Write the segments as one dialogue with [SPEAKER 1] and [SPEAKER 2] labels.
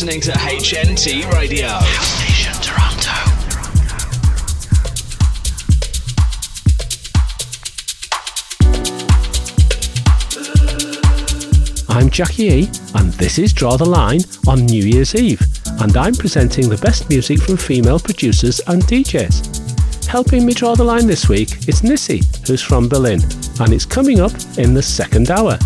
[SPEAKER 1] You are listening to HNT Radio.
[SPEAKER 2] House Station Toronto.
[SPEAKER 3] I'm Jackie E, and this is Draw the Line on New Year's Eve, and I'm presenting the best music from female producers and DJs. Helping me draw the line this week is Nissy, who's from Berlin, and it's coming up in the second hour.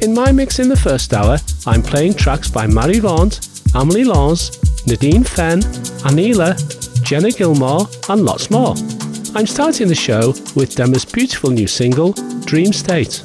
[SPEAKER 3] In my mix in the first hour, I'm playing tracks by Marie Vaunt, Amelie Lens, Nadine Fenn, Anila, Jenna Gilmore, and lots more. I'm starting the show with Dema's beautiful new single, Dream State.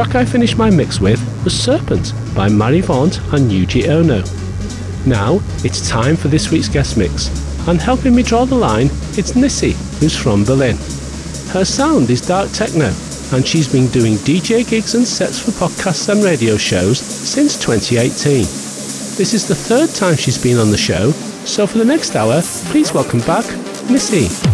[SPEAKER 3] Track I finished my mix with was Serpent by Marie Vaunt and Yuji Ono. Now, it's time for this week's guest mix, and helping me draw the line, it's Nissi, who's from Berlin. Her sound is dark techno, and she's been doing DJ gigs and sets for podcasts and radio shows since 2018. This is the third time she's been on the show, so for the next hour, please welcome back Nissi.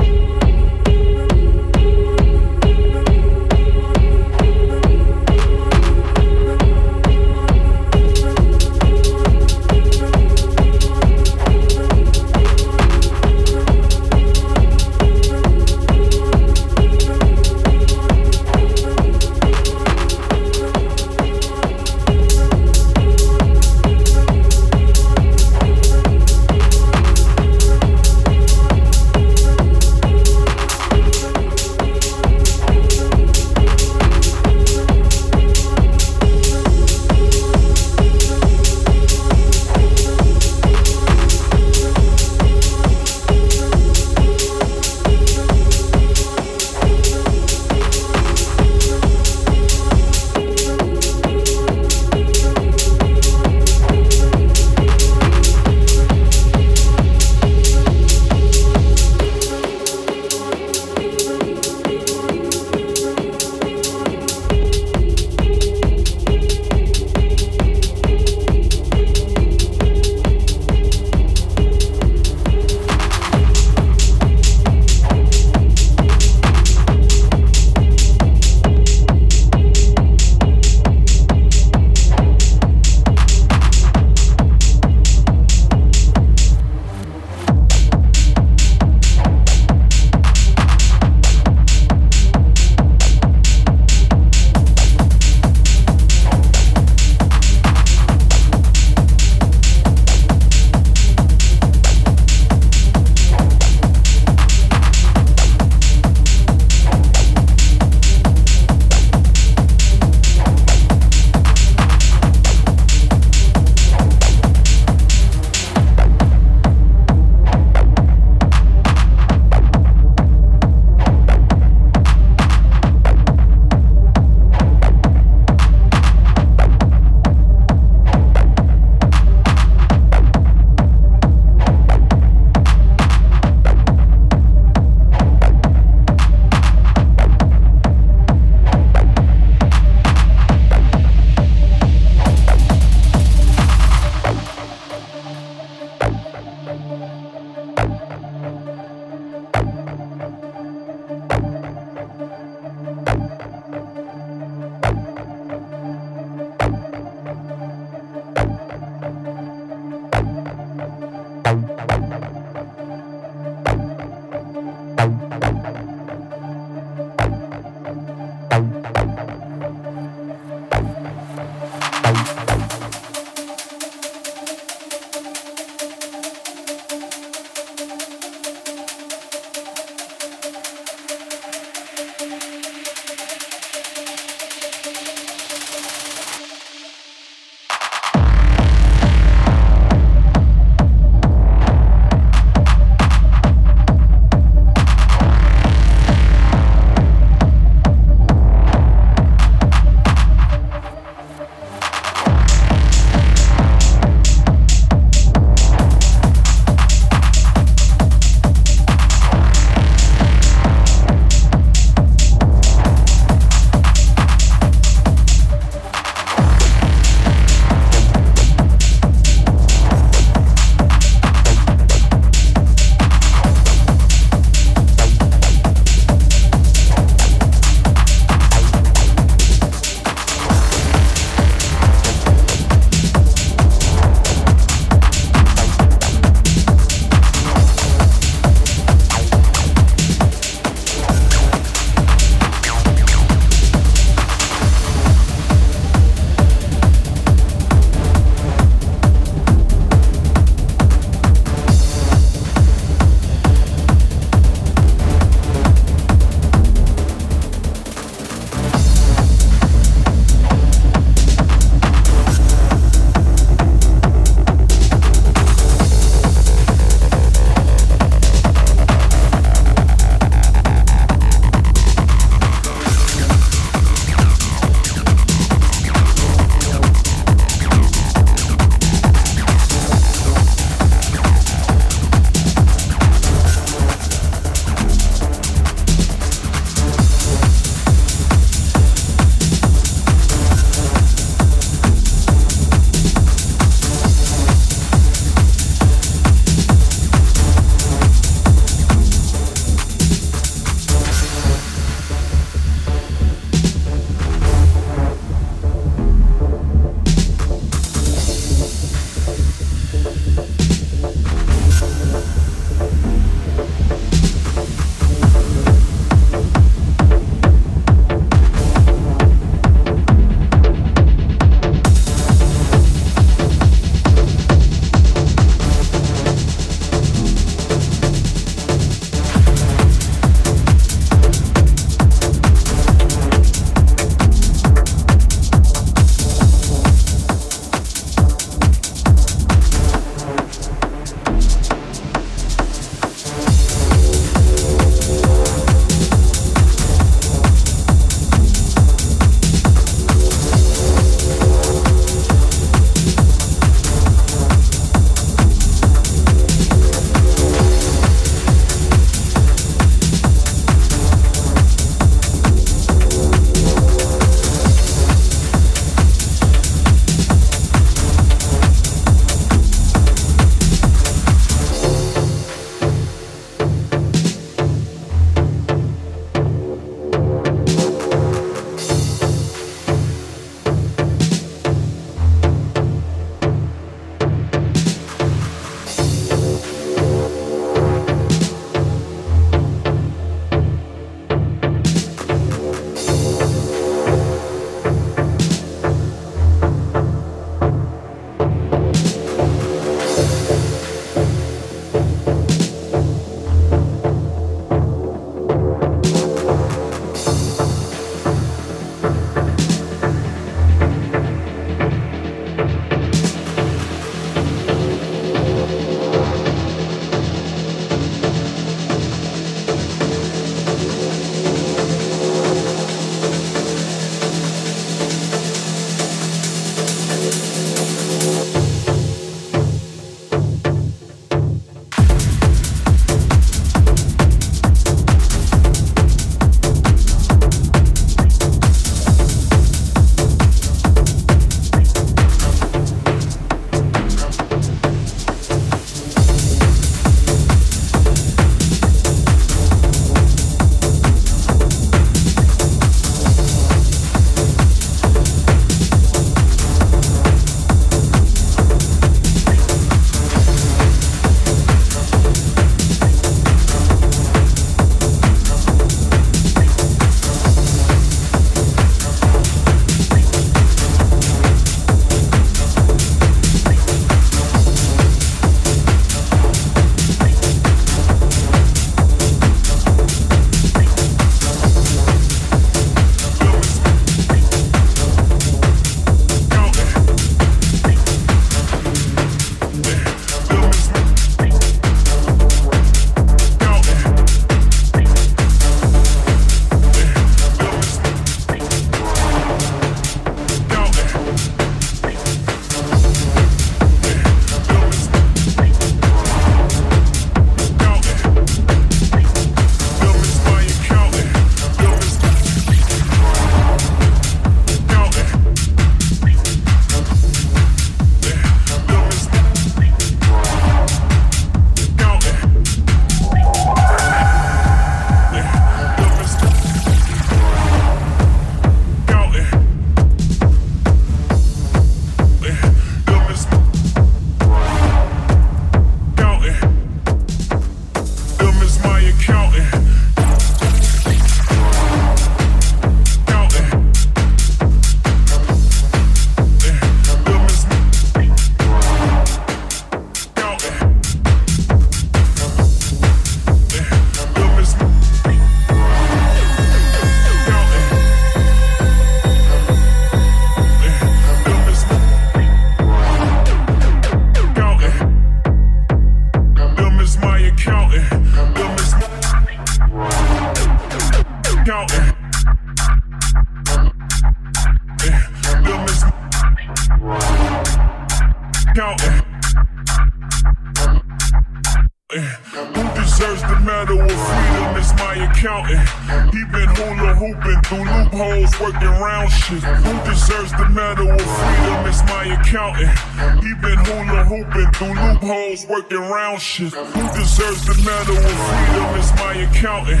[SPEAKER 4] Working. Who deserves the medal of freedom is my accountant.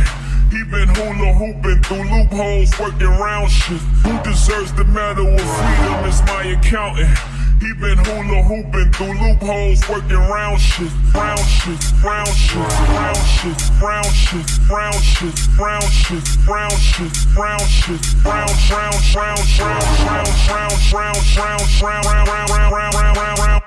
[SPEAKER 4] He been hula hooping through loopholes, working round shit. Who deserves the medal of freedom is my accountant. He been hula hooping through loopholes, working round shit, round shit, round shit, round shit, round shit, round shit, round shit, round shit, round shit, round, round, round, round, round, round, round, round, round, round, round, round, round, round, round, round.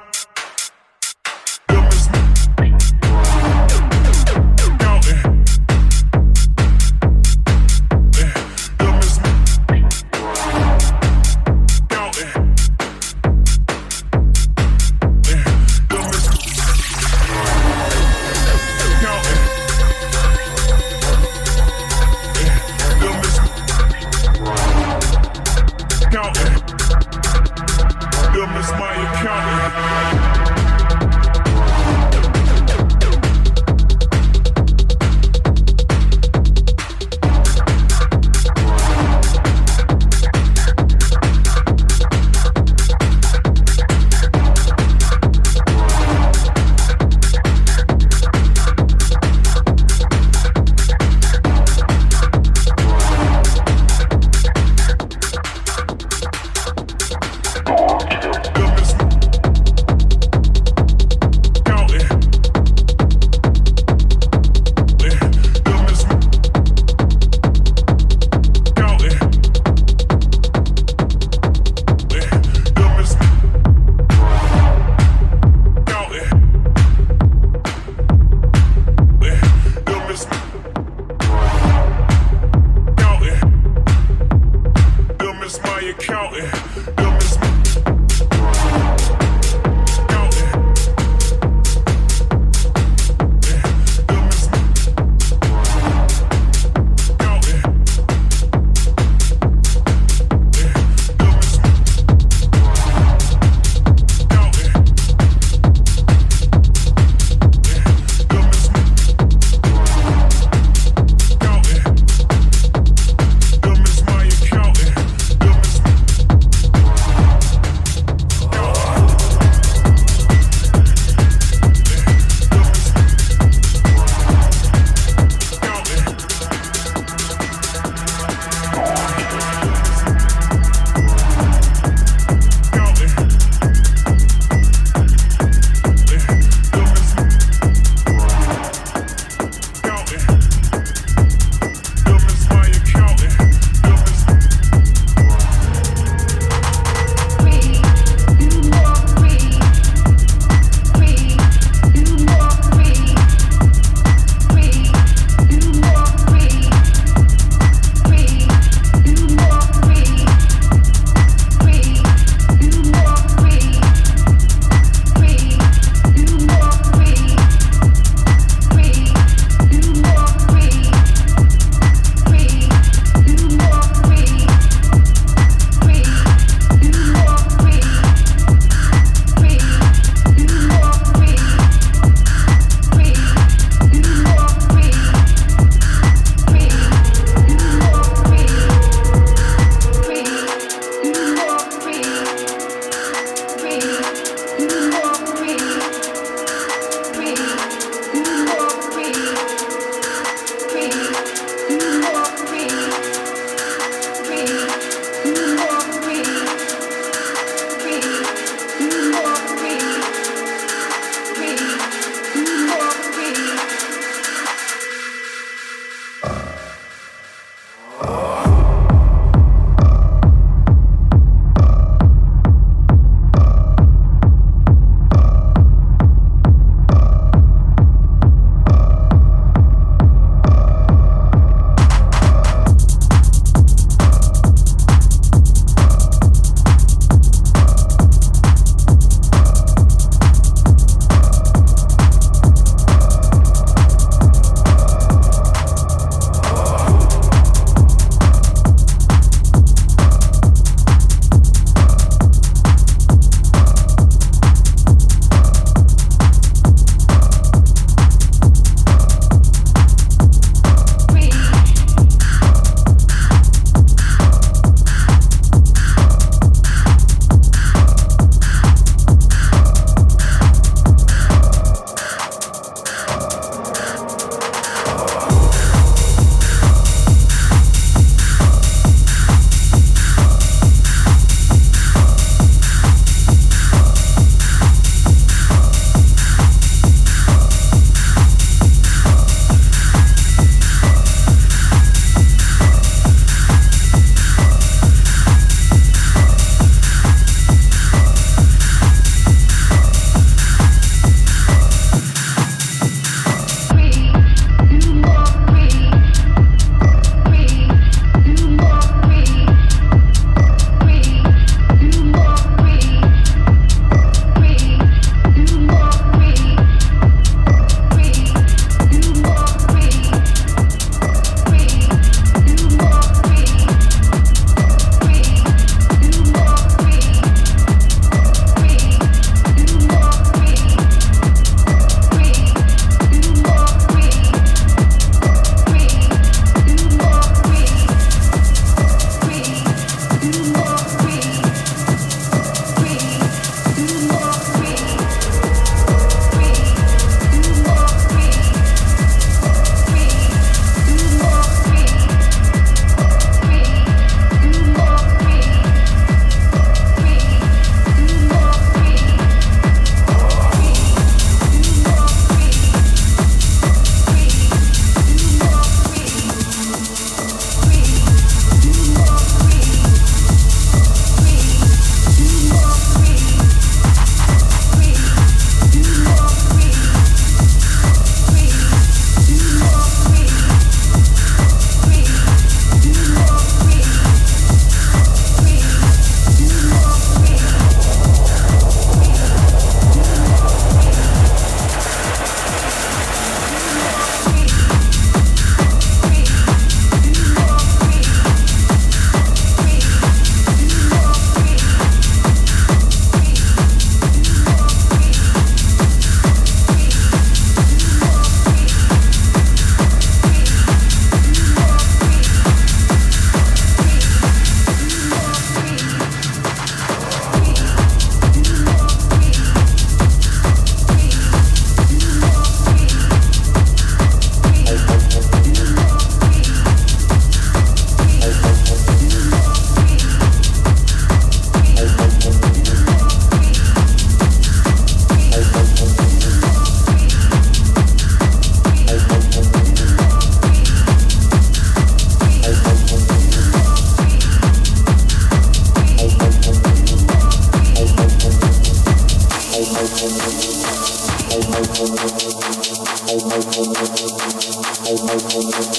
[SPEAKER 5] Thank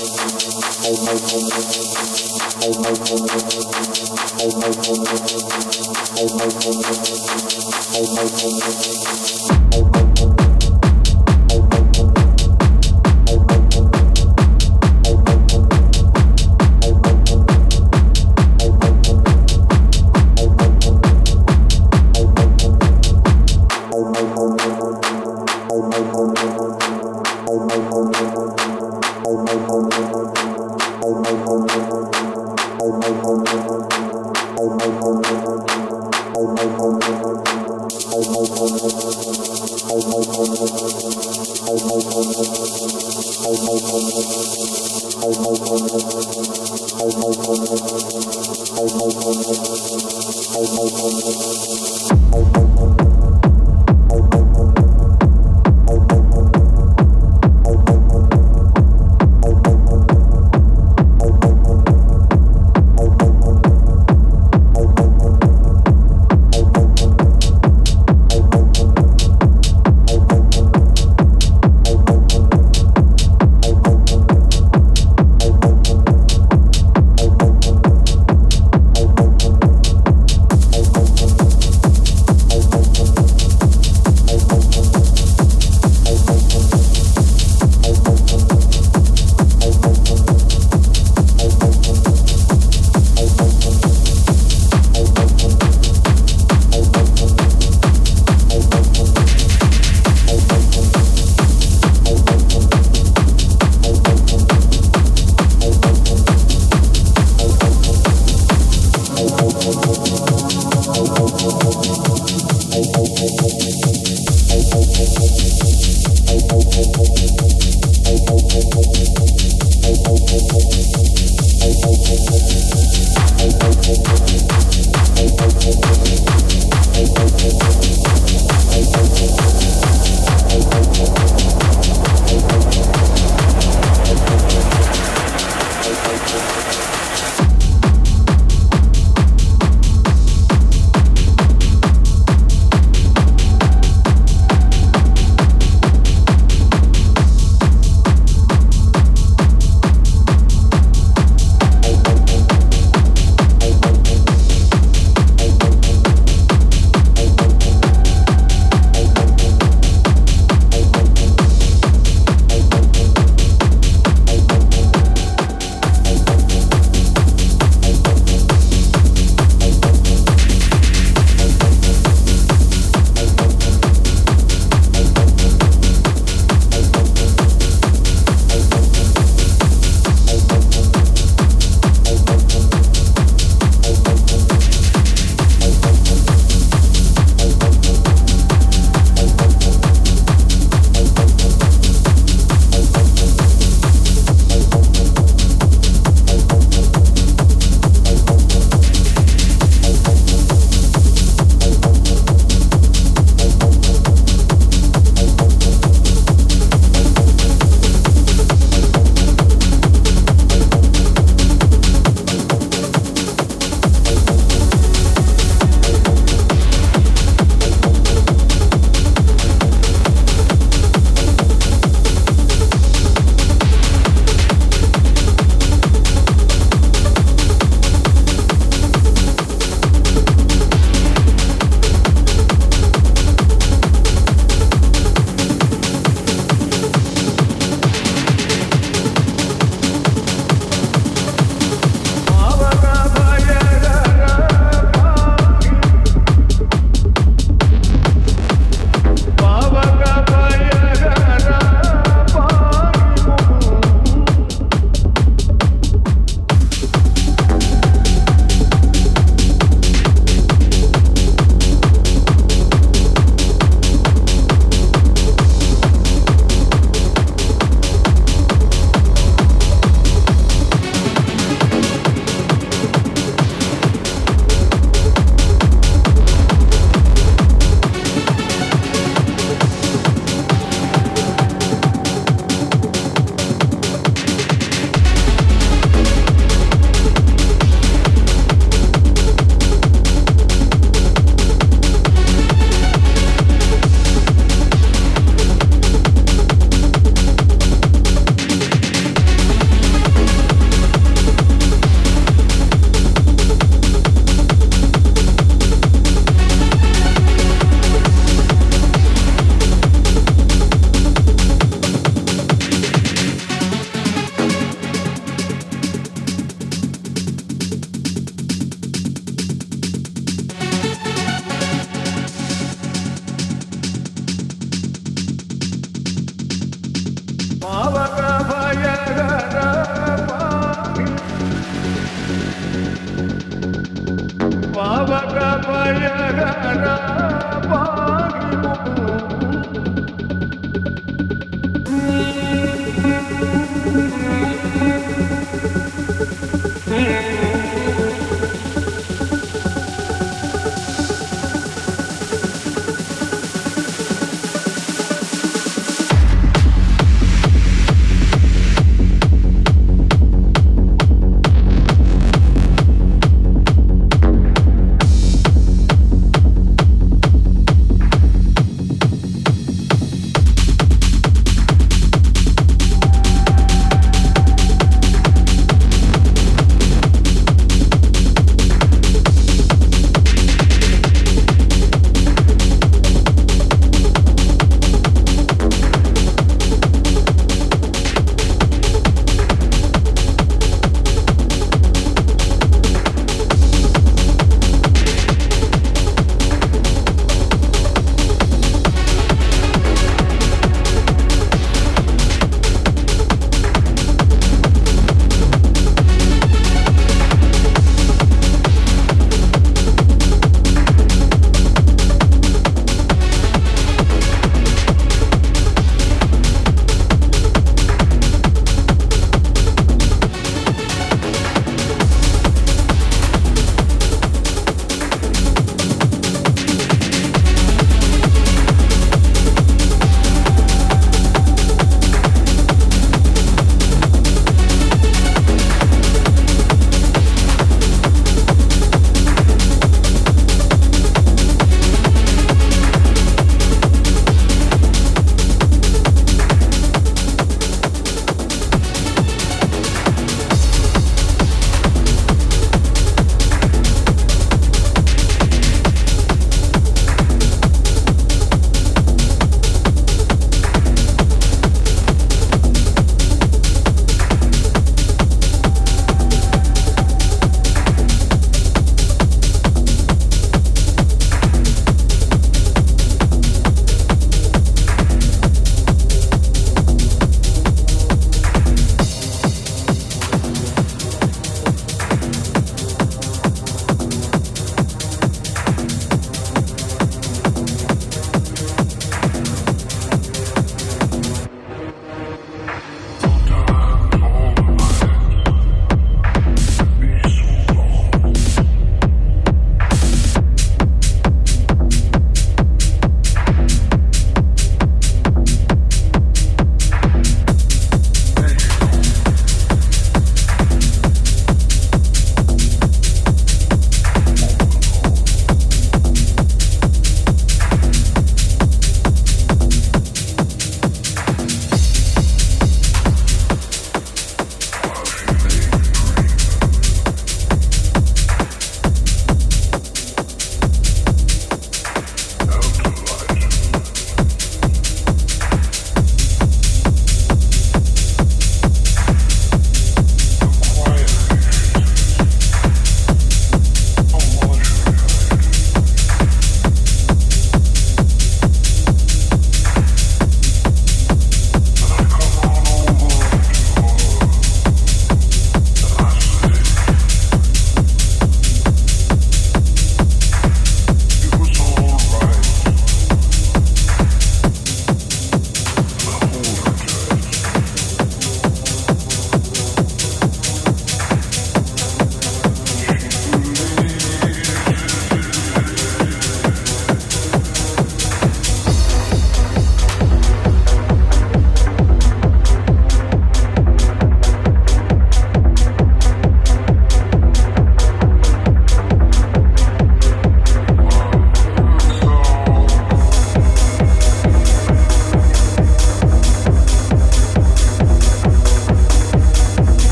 [SPEAKER 5] you.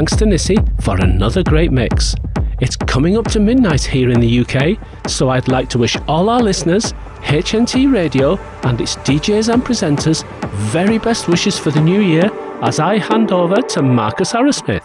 [SPEAKER 3] Thanks to Nissi for another great mix. It's coming up to midnight here in the UK, so I'd like to wish all our listeners, HNT Radio, and its DJs and presenters very best wishes for the new year as I hand over to Marcus Arrowsmith.